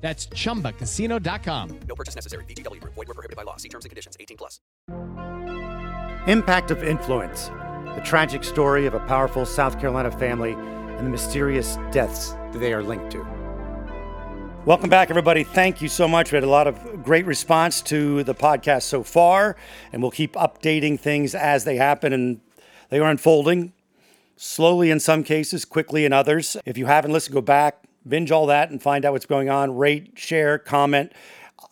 That's chumbacasino.com. No purchase necessary. VGW Group. Void were prohibited by law. See terms and conditions. 18 plus. Impact of Influence The tragic story of a powerful South Carolina family and the mysterious deaths that they are linked to. Welcome back, everybody. Thank you so much. We had a lot of great response to the podcast so far, and we'll keep updating things as they happen and they are unfolding slowly in some cases, quickly in others. If you haven't listened, go back, binge all that, and find out what's going on. Rate, share, comment.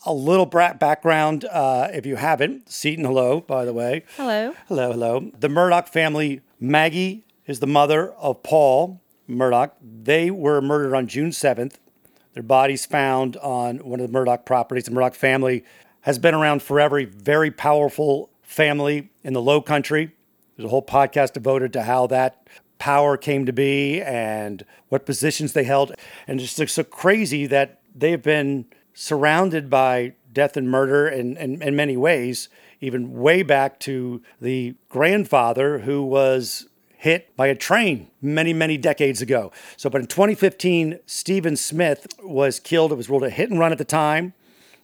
A little brat background, uh, if you haven't. Seaton, hello, by the way. Hello. Hello, hello. The Murdaugh family, Maggie is the mother of Paul Murdaugh. They were murdered on June 7th. Their bodies found on one of the Murdaugh properties. The Murdaugh family has been around forever, a very powerful family in the low country. There's a whole podcast devoted to how that power came to be and what positions they held. And it's just so crazy that they've been surrounded by death and murder in, in, in many ways, even way back to the grandfather who was hit by a train many, many decades ago. So, but in 2015, Stephen Smith was killed. It was ruled a hit and run at the time.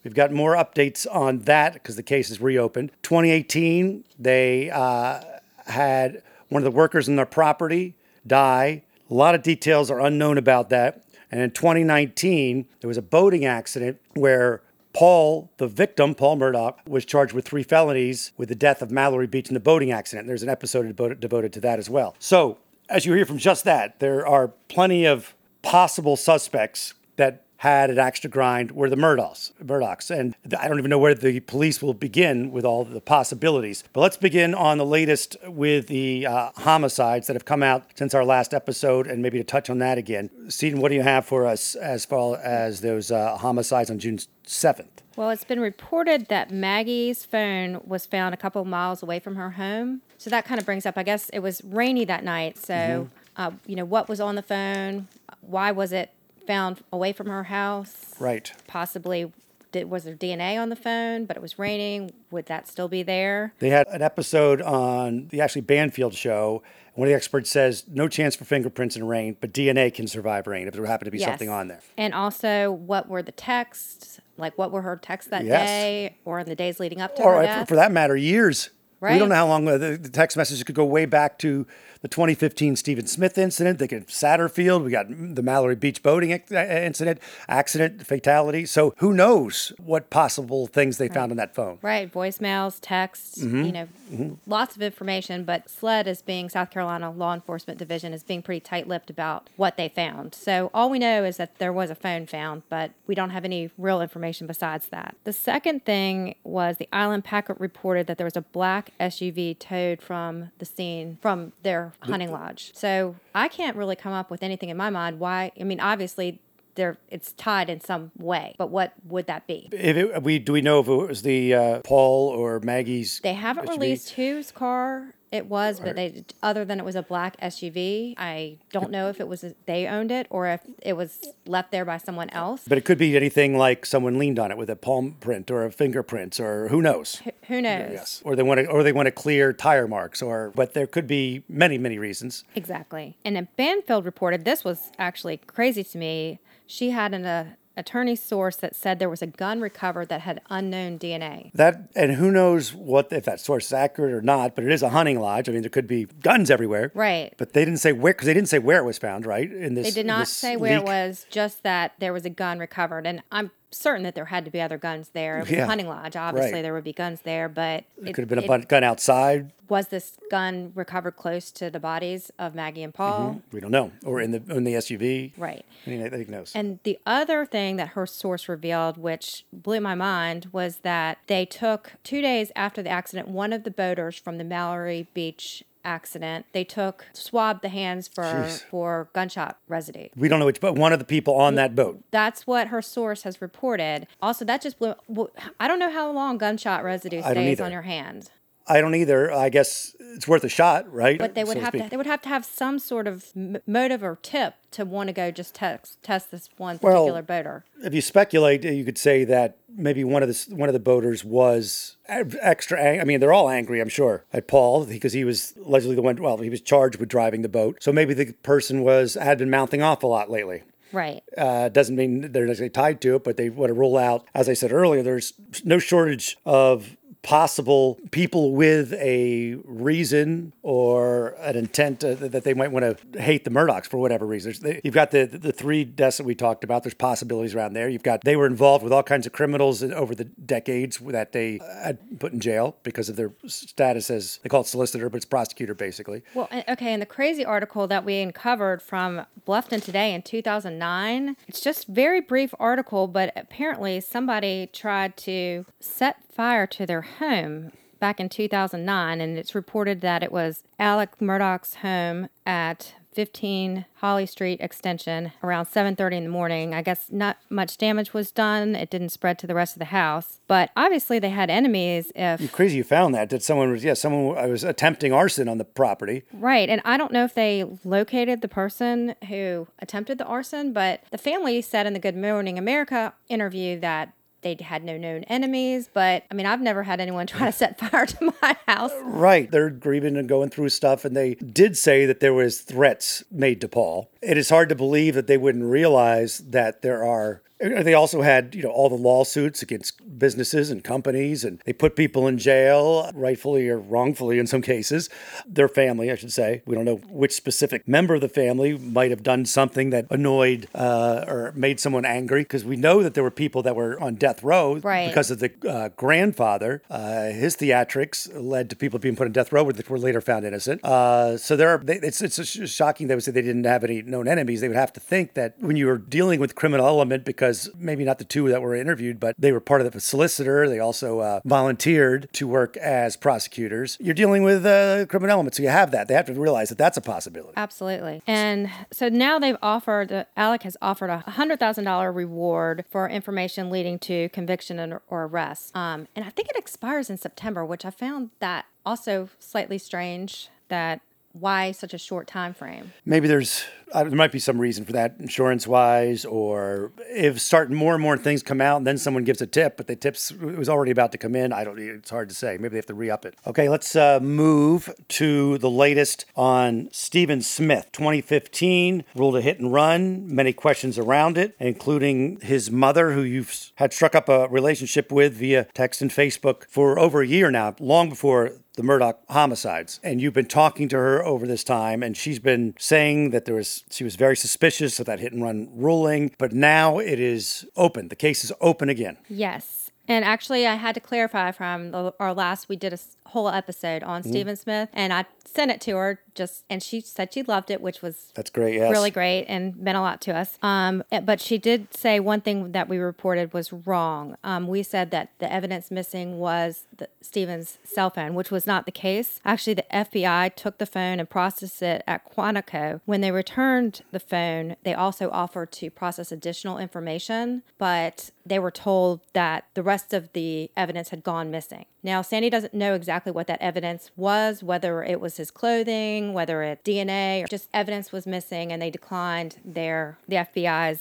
We've got more updates on that because the case is reopened. 2018, they uh, had one of the workers in their property die. A lot of details are unknown about that. And in 2019, there was a boating accident where Paul, the victim, Paul Murdaugh, was charged with three felonies with the death of Mallory Beach in the boating accident. There's an episode devoted, devoted to that as well. So, as you hear from just that, there are plenty of possible suspects that had an axe to grind were the Murdaughs. Murdaughs. And I don't even know where the police will begin with all the possibilities. But let's begin on the latest with the uh, homicides that have come out since our last episode and maybe to touch on that again. Seaton, what do you have for us as far as those uh, homicides on June 7th? Well, it's been reported that Maggie's phone was found a couple miles away from her home. So that kind of brings up, I guess it was rainy that night. So, Mm-hmm. uh, you know, what was on the phone? Why was it found away from her house? Right. Possibly, did, was there DNA on the phone, but it was raining? Would that still be there? They had an episode on the actually Banfield show. One of the experts says no chance for fingerprints in rain, but DNA can survive rain if there happened to be something on there. And also, what were the texts? Like, what were her texts that Yes. day or in the days leading up to Or her for- death? for that matter, years. Right. We don't know how long uh, the, the text messages could go way back to the 2015 Stephen Smith incident. They could Satterfield. We got the Mallory Beach boating uh, incident, accident, fatality. So who knows what possible things they found on that phone? Right, voicemails, texts, Mm-hmm. you know, lots of information. But SLED, as being South Carolina Law Enforcement Division, is being pretty tight lipped about what they found. So all we know is that there was a phone found, but we don't have any real information besides that. The second thing was the Island Packet reported that there was a black SUV towed from the scene from their hunting lodge. So I can't really come up with anything in my mind why. I mean, obviously. There, it's tied in some way, but what would that be? If it, we do we know if it was the uh, Paul or Maggie's? They haven't released whose car It was, but they other than it was a black SUV, I don't know if it was they owned it or if it was left there by someone else. But it could be anything like someone leaned on it with a palm print or a fingerprints or who knows. Who knows? Yes. Or they want to or they want to clear tire marks or but there could be many, many reasons. Exactly. And then Banfield reported this was actually crazy to me. She had an uh, attorney source that said there was a gun recovered that had unknown DNA. That and who knows what if that source is accurate or not, but it is a hunting lodge. I mean there could be guns everywhere. Right. But they didn't say where because they didn't say where it was found, right? In this They did not say where it was, just that there was a gun recovered. And I'm certain that there had to be other guns there. It was Yeah. a hunting lodge. Obviously, Right. there would be guns there, but It could have been a bun- gun outside. was this gun recovered close to the bodies of Maggie and Paul? Mm-hmm. We don't know. Or in the in the SUV. Right. I mean, I knows. And the other thing that her source revealed, which blew my mind, was that they took two days after the accident, one of the boaters from the Mallory Beach accident, they took swabbed the hands for Jeez. for gunshot residue. we don't know which, but one of the people on that boat. That's what her source has reported. Also, that just blew. well, I don't know how long gunshot residue stays on your hand, I don't either. I guess it's worth a shot, right? but they would So to have to. speak. They would have to have some sort of motive or tip to want to go just test test this one Well, particular boater. If you speculate, you could say that maybe one of the one of the boaters was extra. Ang- I mean, they're all angry, I'm sure, at Paul because he was allegedly the one. Well, he was charged with driving the boat, so maybe the person was had been mouthing off a lot lately. Right. Uh, doesn't mean they're necessarily tied to it, but they want to rule out, as I said earlier, there's no shortage of possible people with a reason or an intent uh, that they might want to hate the Murdaughs for whatever reason. They- You've got the the three deaths that we talked about. There's possibilities around there. You've got they were involved with all kinds of criminals over the decades that they had put in jail because of their status as they call it solicitor, but it's prosecutor basically. Well, okay, and the crazy article that we uncovered from Bluffton Today in 2009, it's just very brief article, but apparently somebody tried to set fire to their home back in 2009, and it's reported that it was Alec Murdaugh's home at 15 Holly Street Extension around 7:30 in the morning. I guess not much damage was done. It didn't spread to the rest of the house, but obviously they had enemies if You're Crazy you found that. That someone was, yeah, someone I was attempting arson on the property. Right. And I don't know if they located the person who attempted the arson, but the family said in the Good Morning America interview that they had no known enemies. But I mean, I've never had anyone try to set fire to my house. Right. They're grieving and going through stuff, and they did say that there was threats made to Paul. It is hard to believe that they wouldn't realize that there are. They also had, you know, all the lawsuits against businesses and companies, and they put people in jail, rightfully or wrongfully in some cases. Their family, I should say. We don't know which specific member of the family might have done something that annoyed uh, or made someone angry, because we know that there were people that were on death row Right. because of the uh, grandfather. Uh, his theatrics led to people being put on death row, which were later found innocent. Uh, so there are. They, it's it's shocking they would say they didn't have any known enemies. They would have to think that when you were dealing with criminal element, because maybe not the two that were interviewed, but they were part of the solicitor. They also uh, volunteered to work as prosecutors. You're dealing with uh, criminal element, so you have that. They have to realize that that's a possibility. Absolutely. And so now they've offered, uh, Alec has offered a $100,000 reward for information leading to conviction or arrest. Um, and I think it expires in September, which I found that also slightly strange that why such a short time frame. maybe there's uh, there might be some reason for that insurance wise or if starting more and more things come out and then someone gives a tip but the tips was already about to come in i don't it's hard to say. Maybe they have to re-up it. Okay let's uh, move to the latest on stephen smith. 2015 ruled a hit and run many questions around it including his mother who you've had struck up a relationship with via text and facebook for over a year now long before the Murdaugh homicides. And you've been talking to her over this time, and she's been saying that there was she was very suspicious of that hit and run ruling, but now it is open. The case is open again. Yes. And actually, I had to clarify from the, our last, we did a whole episode on Stephen Smith, and I sent it to her just, and she said she loved it, which was That's great. Yes. really great and meant a lot to us. Um, eh, but she did say one thing that we reported was wrong. Um, we said that the evidence missing was the, Stephen's cell phone, which was not the case. Actually, the FBI took the phone and processed it at Quantico. When they returned the phone, they also offered to process additional information, but they were told that the rest of the evidence had gone missing. Now, Sandy doesn't know exactly what that evidence was, whether it was his clothing, whether it DNA, or just evidence was missing, and they declined their the FBI's.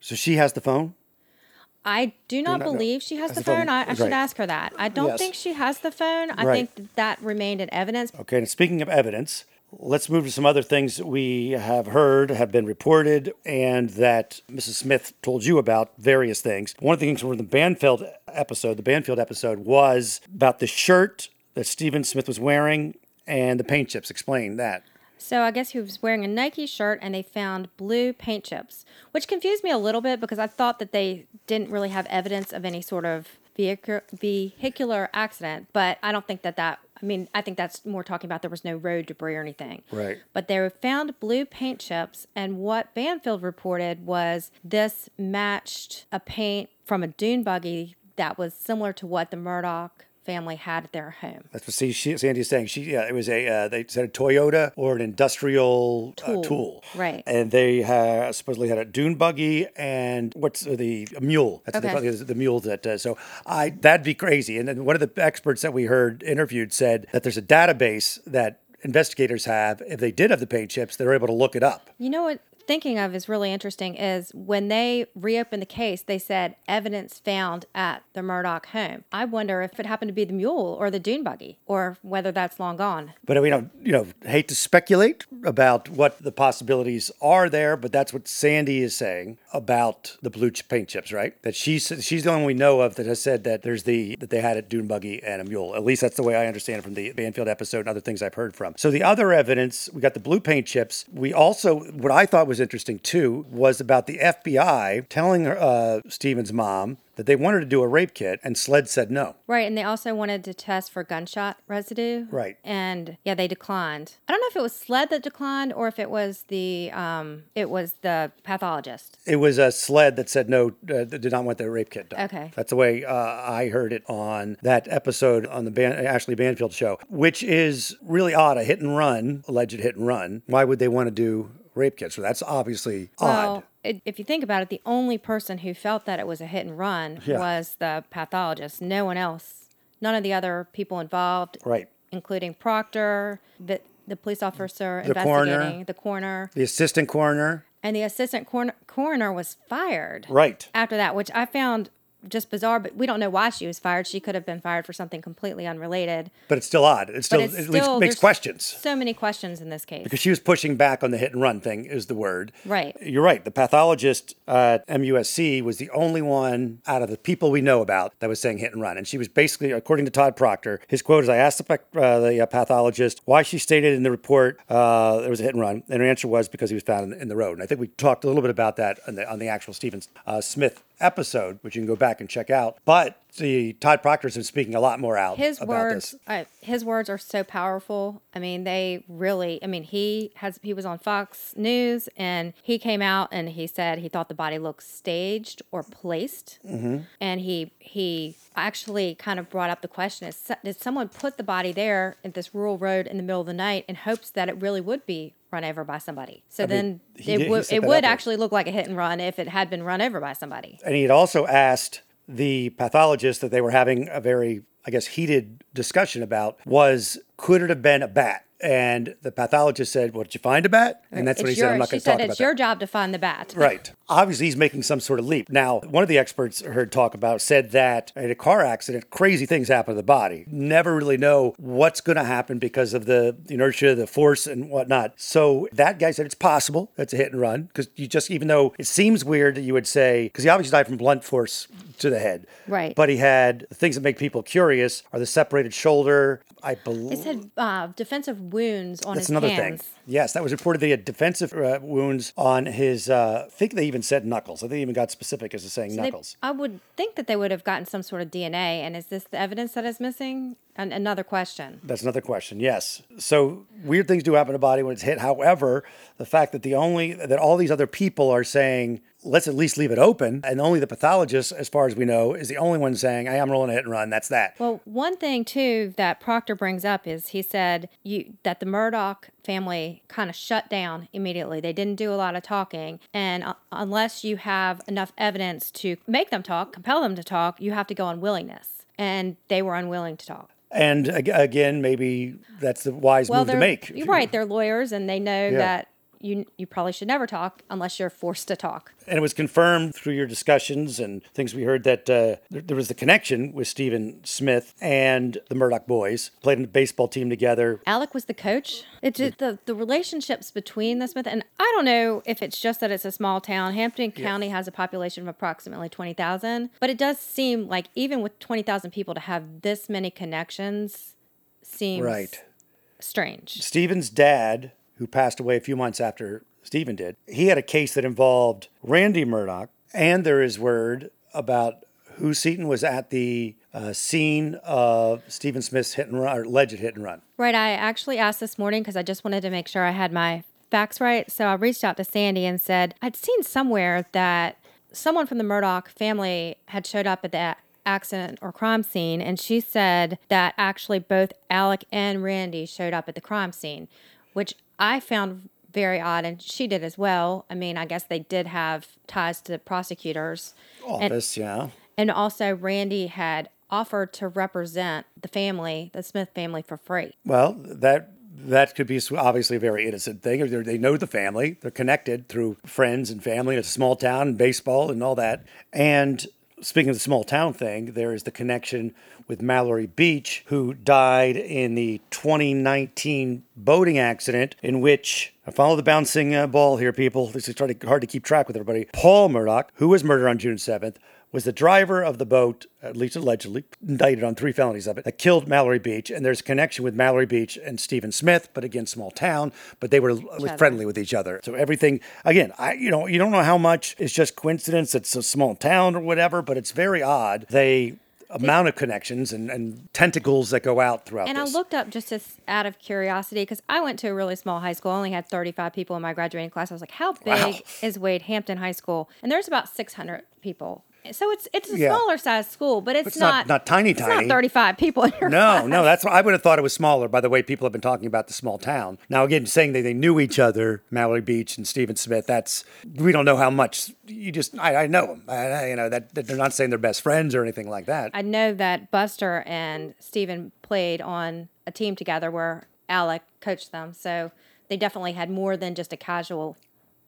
So she has the phone. I do not not believe she has, Has the the phone. phone. I, I should ask her that. I don't Yes. think she has the phone. I Right. think that, that remained in evidence. Okay, and speaking of evidence, let's move to some other things we have heard, have been reported, and that Mrs. Smith told you about various things. One of the things from the Banfield episode, the Banfield episode, was about the shirt that Stephen Smith was wearing and the paint chips. Explain that. So I guess he was wearing a Nike shirt and they found blue paint chips, which confused me a little bit because I thought that they didn't really have evidence of any sort of vehicular accident. But I don't think that that, I mean, I think that's more talking about there was no road debris or anything. Right. But they found blue paint chips, and what Banfield reported was this matched a paint from a dune buggy that was similar to what the Murdaugh family had at their home. That's what see, she, Sandy's saying. She, yeah, it was a uh, they said a Toyota or an industrial Tool. Uh, tool, Right. And they ha supposedly had a dune buggy and what's uh, the a mule? That's what Okay. they call the mule that. Uh, so I that'd be crazy. And then one of the experts that we heard interviewed said that there's a database that investigators have. If they did have the paint chips, they're able to look it up. You know what thinking of is really interesting is when they reopened the case, they said evidence found at the Murdaugh home. I wonder if it happened to be the mule or the dune buggy or whether that's long gone. But we don't, you know, hate to speculate about what the possibilities are there. But that's what Sandy is saying about the blue paint chips, right? That she's she's the only one we know of that has said that there's the that they had a dune buggy and a mule. At least that's the way I understand it from the Banfield episode and other things I've heard from. So the other evidence, we got the blue paint chips. We also what I thought was interesting too was about the FBI telling uh, Stephen's mom that they wanted to do a rape kit, and SLED said no. Right, and they also wanted to test for gunshot residue. Right. And yeah, they declined. I don't know if it was SLED that declined or if it was the um it was the pathologist. It was a SLED that said no, uh, did not want the rape kit done. Okay. That's the way uh, I heard it on that episode on the Ban- Ashley Banfield show, which is really odd. A hit and run, alleged hit and run. Why would they want to do rape kits? So that's obviously odd. Well, it, if you think about it, the only person who felt that it was a hit and run Yeah. was the pathologist. No one else, none of the other people involved, Right. including Proctor, the, the police officer The coroner. investigating, the coroner, The assistant coroner. and the assistant coroner, coroner was fired Right. after that, which I found just bizarre. But we don't know why she was fired. She could have been fired for something completely unrelated. But it's still odd. It still, it's it still makes questions. So many questions in this case. Because she was pushing back on the hit and run thing, is the word. Right. You're right. The pathologist at MUSC was the only one out of the people we know about that was saying hit and run. And she was basically, according to Todd Proctor, his quote is I asked the, uh, the uh, pathologist why she stated in the report uh, there was a hit and run. And her answer was because he was found in, in the road. And I think we talked a little bit about that on the, on the actual Stephen uh, Smith episode, which you can go back and check out. But the Todd Proctor's been speaking a lot more out his about words this. uh, his words are so powerful. I mean they really i mean he has he was on fox news and he came out and he said he thought the body looked staged or placed. Mm-hmm. and he he actually kind of brought up the question is did someone put the body there at this rural road in the middle of the night in hopes that it really would be run over by somebody? So then he it did- he would it would actually look like a hit and run if it had been run over by somebody. And he had also asked the pathologist that they were having a very, I guess, heated discussion about was could it have been a bat? And the pathologist said, "Well, did you find a bat?" And that's It's what he your, said. I'm not she going to said talk it's your that. job to find the bat Right. Obviously, he's making some sort of leap. Now, one of the experts I heard talk about said that in a car accident, crazy things happen to the body. Never really know what's going to happen because of the inertia, the force, and whatnot. So that guy said it's possible. That's a hit and run because you just, even though it seems weird that you would say, because he obviously died from blunt force to the head. Right. But he had the things that make people curious are the separated shoulder. I believe. Said uh, defensive wounds on That's his another hands. thing. Yes, that was reported that he had defensive uh, wounds on his. Uh, I think they even said knuckles. I think they even got specific as to saying They- knuckles. I would think that they would have gotten some sort of DNA. And is this the evidence that is missing? An- another question. That's another question. Yes. So weird things do happen to the body when it's hit. However, the fact that the only that all these other people are saying let's at least leave it open. And only the pathologist, as far as we know, is the only one saying, hey, I'm rolling a hit and run. That's that. Well, one thing too that Proctor brings up is he said you that the Murdaugh family kind of shut down immediately. They didn't do a lot of talking, and uh, unless you have enough evidence to make them talk, compel them to talk, you have to go on willingness, and they were unwilling to talk. And again, maybe that's the wise move to make. you're right. They're lawyers, and they know Yeah. that you you probably should never talk unless you're forced to talk. And it was confirmed through your discussions and things we heard that uh, there, there was the connection with Stephen Smith and the Murdaugh boys. Played in a baseball team together. Alec was the coach. It just the the relationships between the Smith and I don't know if it's just that it's a small town. Hampton County has a population of approximately twenty thousand, but it does seem like even with twenty thousand people to have this many connections seems Right. strange. Stephen's dad, who passed away a few months after Stephen did, he had a case that involved Randy Murdaugh, and there is word about who Seaton was at the uh, scene of Stephen Smith's hit and run, or alleged hit and run. Right. I actually asked this morning because I just wanted to make sure I had my facts right. So I reached out to Sandy and said I'd seen somewhere that someone from the Murdaugh family had showed up at the accident or crime scene, and she said that actually both Alec and Randy showed up at the crime scene, which I found very odd, and she did as well. I mean, I guess they did have ties to the prosecutors. And- Office, yeah. and also, Randy had offered to represent the family, the Smith family, for free. Well, that that could be obviously a very innocent thing. Or they're- They know the family. They're connected through friends and family. It's a small town and baseball and all that. And speaking of the small town thing, there is the connection with Mallory Beach, who died in the 2019 boating accident in which I follow the bouncing uh, ball here, people. This is hard to, hard to keep track with everybody. Paul Murdaugh, who was murdered on June 7th, was the driver of the boat, at least allegedly, indicted on three felonies of it, that killed Mallory Beach. And there's a connection with Mallory Beach and Stephen Smith, but again, small town, but they were friendly with each other. So everything, again, I, you know, you don't know how much is just coincidence. It's a small town or whatever, but it's very odd. They amount of connections and, and tentacles that go out throughout And I looked up just as, out of curiosity because I went to a really small high school. I only had 35 people in my graduating class. I was like, how big Wow. is Wade Hampton High School? And there's about 600 people. So it's it's a Yeah. smaller size school, but it's, It's not- not tiny, it's tiny. not 35 people in your No, class. no, that's what I would have thought it was smaller by the way people have been talking about the small town. Now, again, saying that they knew each other, Mallory Beach and Stephen Smith, that's, we don't know how much. You just, I, I know them. I, I- you know, that, that they're not saying they're best friends or anything like that. I know that Buster and Steven played on a team together where Alec coached them. So they definitely had more than just a casual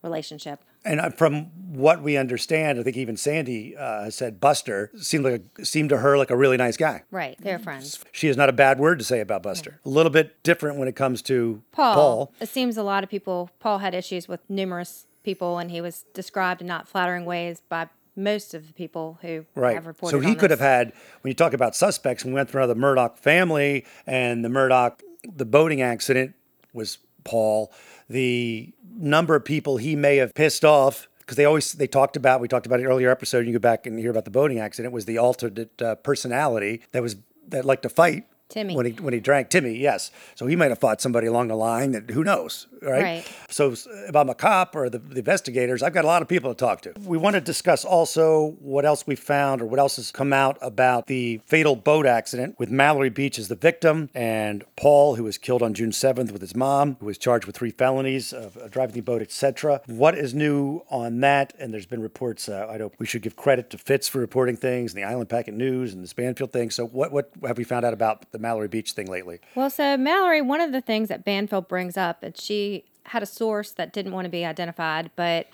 relationship. And from what we understand, I think even Sandy uh, said Buster seemed like a, seemed to her like a really nice guy. Right. They're friends. She has not a bad word to say about Buster. A little bit different when it comes to Paul, Paul. It seems a lot of people, Paul had issues with numerous people, and he was described in not flattering ways by most of the people who Right. have reported. So he could have had, when you talk about suspects, we went through the Murdaugh family and the Murdaugh, the boating accident was Paul. The number of people he may have pissed off, because they always, they talked about, we talked about it earlier episode, you go back and hear about the boating accident, was the alternate uh, personality that was, that liked to fight. Timmy. When he, when he drank Timmy, yes. So he might have fought somebody along the line that, who knows, right? Right. So if I'm a cop or the, the investigators, I've got a lot of people to talk to. We want to discuss also what else we found or what else has come out about the fatal boat accident with Mallory Beach as the victim and Paul, who was killed on June 7th with his mom, who was charged with three felonies of uh, driving the boat, etc. What is new on that? And there's been reports. Uh, I know we should give credit to Fitz for reporting things, and the Island Packet News, and the Spanfield thing. So what what have we found out about the Mallory Beach thing lately? Well, so Mallory, one of the things that Banfield brings up, and she had a source that didn't want to be identified, but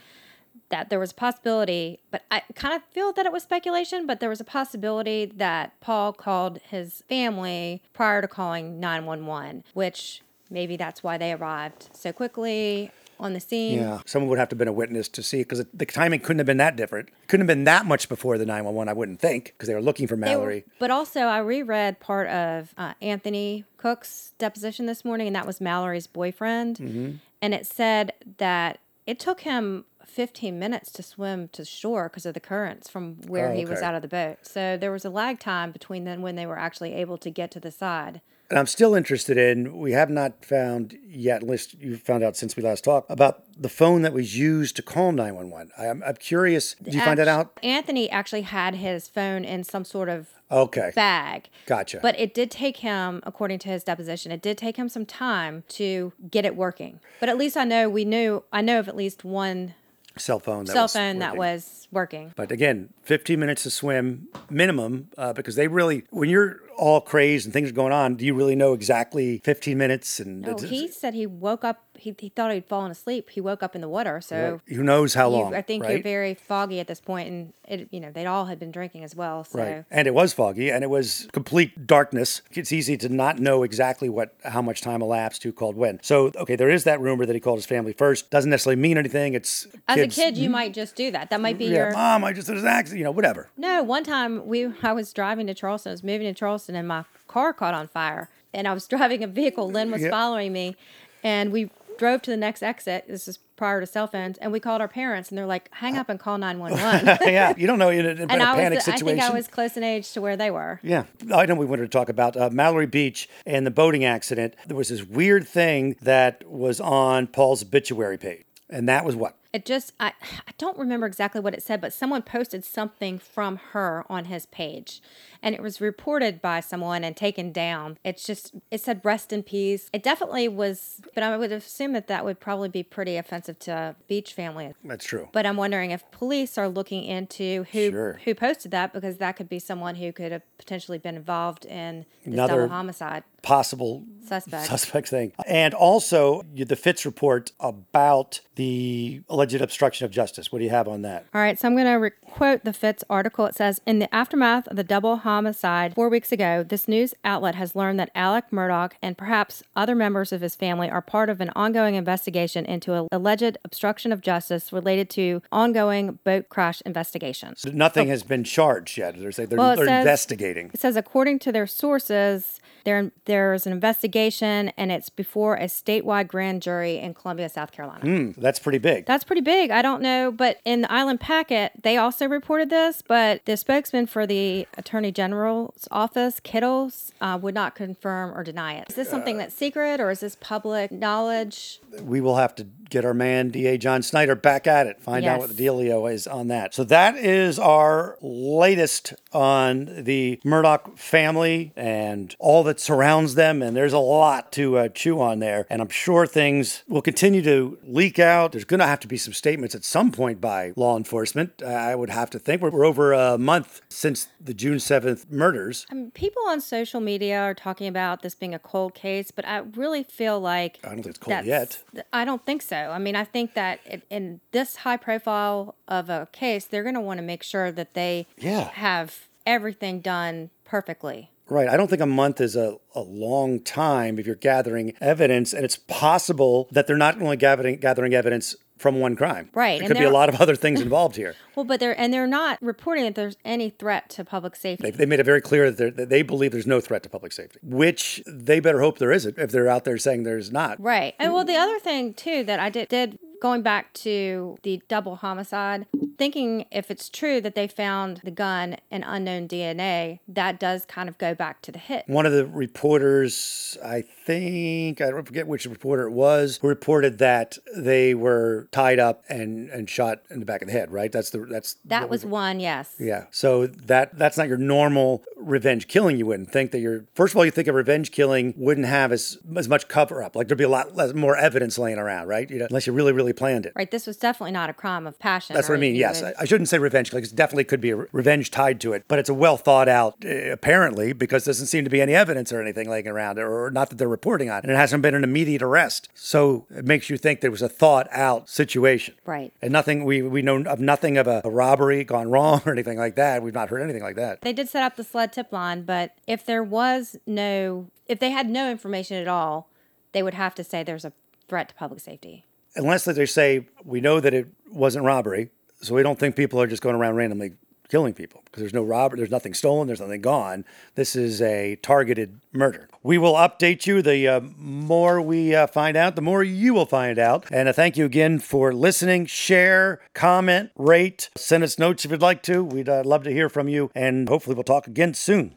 that there was a possibility, but I kind of feel that it was speculation, but there was a possibility that Paul called his family prior to calling 911, which maybe that's why they arrived so quickly on the scene. Yeah, someone would have to have been a witness to see it because the timing couldn't have been that different. Couldn't have been that much before the 911, I wouldn't think, because they were looking for They were- Mallory. but also, I reread part of uh, Anthony Cook's deposition this morning, and that was Mallory's boyfriend. Mm-hmm. And it said that it took him 15 minutes to swim to shore because of the currents from where Oh, he was out of the boat. So there was a lag time between then when they were actually able to get to the side And I'm still interested in, we have not found yet, unless you found out since we last talked, about the phone that was used to call 911. I'm, I'm curious. Did you find that out? Anthony actually had his phone in some sort of Okay. bag. Gotcha. But it did take him, according to his deposition, it did take him some time to get it working. But at least I know we knew I know of at least one Cell phone. That cell was phone that working. was working. But again, 15 minutes to swim minimum, uh, because they really, when you're all crazed and things are going on, do you really know exactly 15 minutes? And No, he said he woke up. He, he thought he'd fallen asleep. He woke up in the water. So who knows how you- long? I think right? you're very foggy at this point, and it, you know, they all had been drinking as well. So Right. And it was foggy and it was complete darkness. It's easy to not know exactly what how much time elapsed, who called when. So okay, there is that rumor that he called his family first. Doesn't necessarily mean anything. It's as kids, a kid, you mm-hmm. might just do that. That might be Yeah, your mom, I just did an accident, you know, whatever. No, one time we I was driving to Charleston. I was moving to Charleston, and my car caught on fire. And I was driving a vehicle. Lynn was Yep. following me, and we drove to the next exit. This is prior to cell phones, and we called our parents, and they're like, "Hang up and call 911." yeah, you don't know in a, in a and I panic was, I think I was close in age to where they were. Yeah, item we wanted to talk about uh, Mallory Beach and the boating accident. There was this weird thing that was on Paul's obituary page, and that was what? It just I I don't remember exactly what it said, but someone posted something from her on his page. And it was reported by someone and taken down. It's just it said rest in peace. It definitely was, but I would assume that that would probably be pretty offensive to a beach family. That's true. But I'm wondering if police are looking into who Sure. who posted that because that could be someone who could have potentially been involved in this Another- double homicide Possible suspect. suspect thing. And also the Fitz report about the alleged obstruction of justice. What do you have on that? All right, so I'm going to re- quote the Fitz article. It says In the aftermath of the double homicide four weeks ago, this news outlet has learned that Alec Murdaugh and perhaps other members of his family are part of an ongoing investigation into an alleged obstruction of justice related to ongoing boat crash investigations. Nothing has been charged yet. They're saying they're, Well, they're says- investigating. It says, according to their sources, there there's an investigation and it's before a statewide grand jury in Columbia, South Carolina. Hmm, that's pretty big. That's pretty big. I don't know, but in the Island Packet, they also reported this, but the spokesman for the Attorney General's office, Kittles, uh, would not confirm or deny it. Is this something that's secret or is this public knowledge? we will have to get our man DA John Snyder back at it, find out what the dealio is on that. So that is our latest on the Murdaugh family and all that surrounds them. And there's a lot to uh, chew on there. And I'm sure things will continue to leak out. There's going to have to be some statements at some point by law enforcement. I would have to think we're, we're over a month since the June 7th murders. People on social media are talking about this being a cold case, but I really feel like I don't think it's cold yet. I don't think so. I mean, I think that in this high profile of a case, they're going to want to make sure that they Yeah. have everything done perfectly. Right. I don't think a month is a, a long time if you're gathering evidence, and it's possible that they're not only gathering gathering evidence from one crime. Right, There and could be a lot of other things involved here. Well, but they're and they're not reporting that there's any threat to public safety. They, they made it very clear that, that they believe there's no threat to public safety, which they better hope there isn't if they're out there saying there's not. Right. And well, the other thing too that I did did going back to the double homicide, thinking if it's true that they found the gun and unknown DNA, that does kind of go back to the hit. One of the reporters, I think, I don't forget which reporter it was, who reported that they were tied up and, and shot in the back of the head, right? That's the that's That was one, yes. Yeah. So that that's not your normal revenge killing. You wouldn't think that you're first of all, you think a revenge killing wouldn't have as as much cover up. Like there'd be a lot less more evidence laying around, right? You know, unless you really, really planned it. Right. This was definitely not a crime of passion. That's what I mean. you Yes, I, I shouldn't say revenge because It definitely could be a re- revenge tied to it, but it's a well thought out, uh, apparently, because there doesn't seem to be any evidence or anything laying around, or not that they're reporting on, and it hasn't been an immediate arrest. So it makes you think there was a thought out situation. Right. And nothing. We we know of nothing of a, a robbery gone wrong or anything like that. We've not heard anything like that. They did set up the SLED tip line, but if there was no, if they had no information at all, they would have to say there's a threat to public safety. unless they say we know that it wasn't robbery, so we don't think people are just going around randomly killing people because there's no robbery, there's nothing stolen, there's nothing gone. This is a targeted murder. We will update you. The uh, more we uh, find out, the more you will find out. And thank you again for listening. Share, comment, rate, send us notes if you'd like to. We'd uh, love to hear from you, and hopefully we'll talk again soon.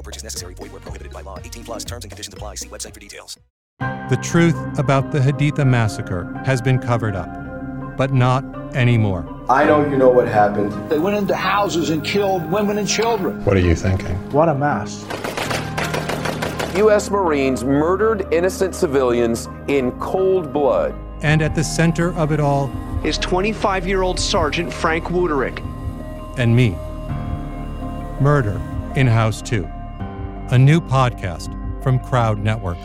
No purchase necessary. Void where prohibited by law. 18 plus terms and conditions apply. See website for details. The truth about the Haditha massacre has been covered up, but not anymore. I know you know what happened. They went into houses and killed women and children. What are you thinking? What a mess. U.S. Marines murdered innocent civilians in cold blood. And at the center of it all is 25 year old Sergeant Frank Wuterich. and me. Murder in House 2, a new podcast from Crowd Network.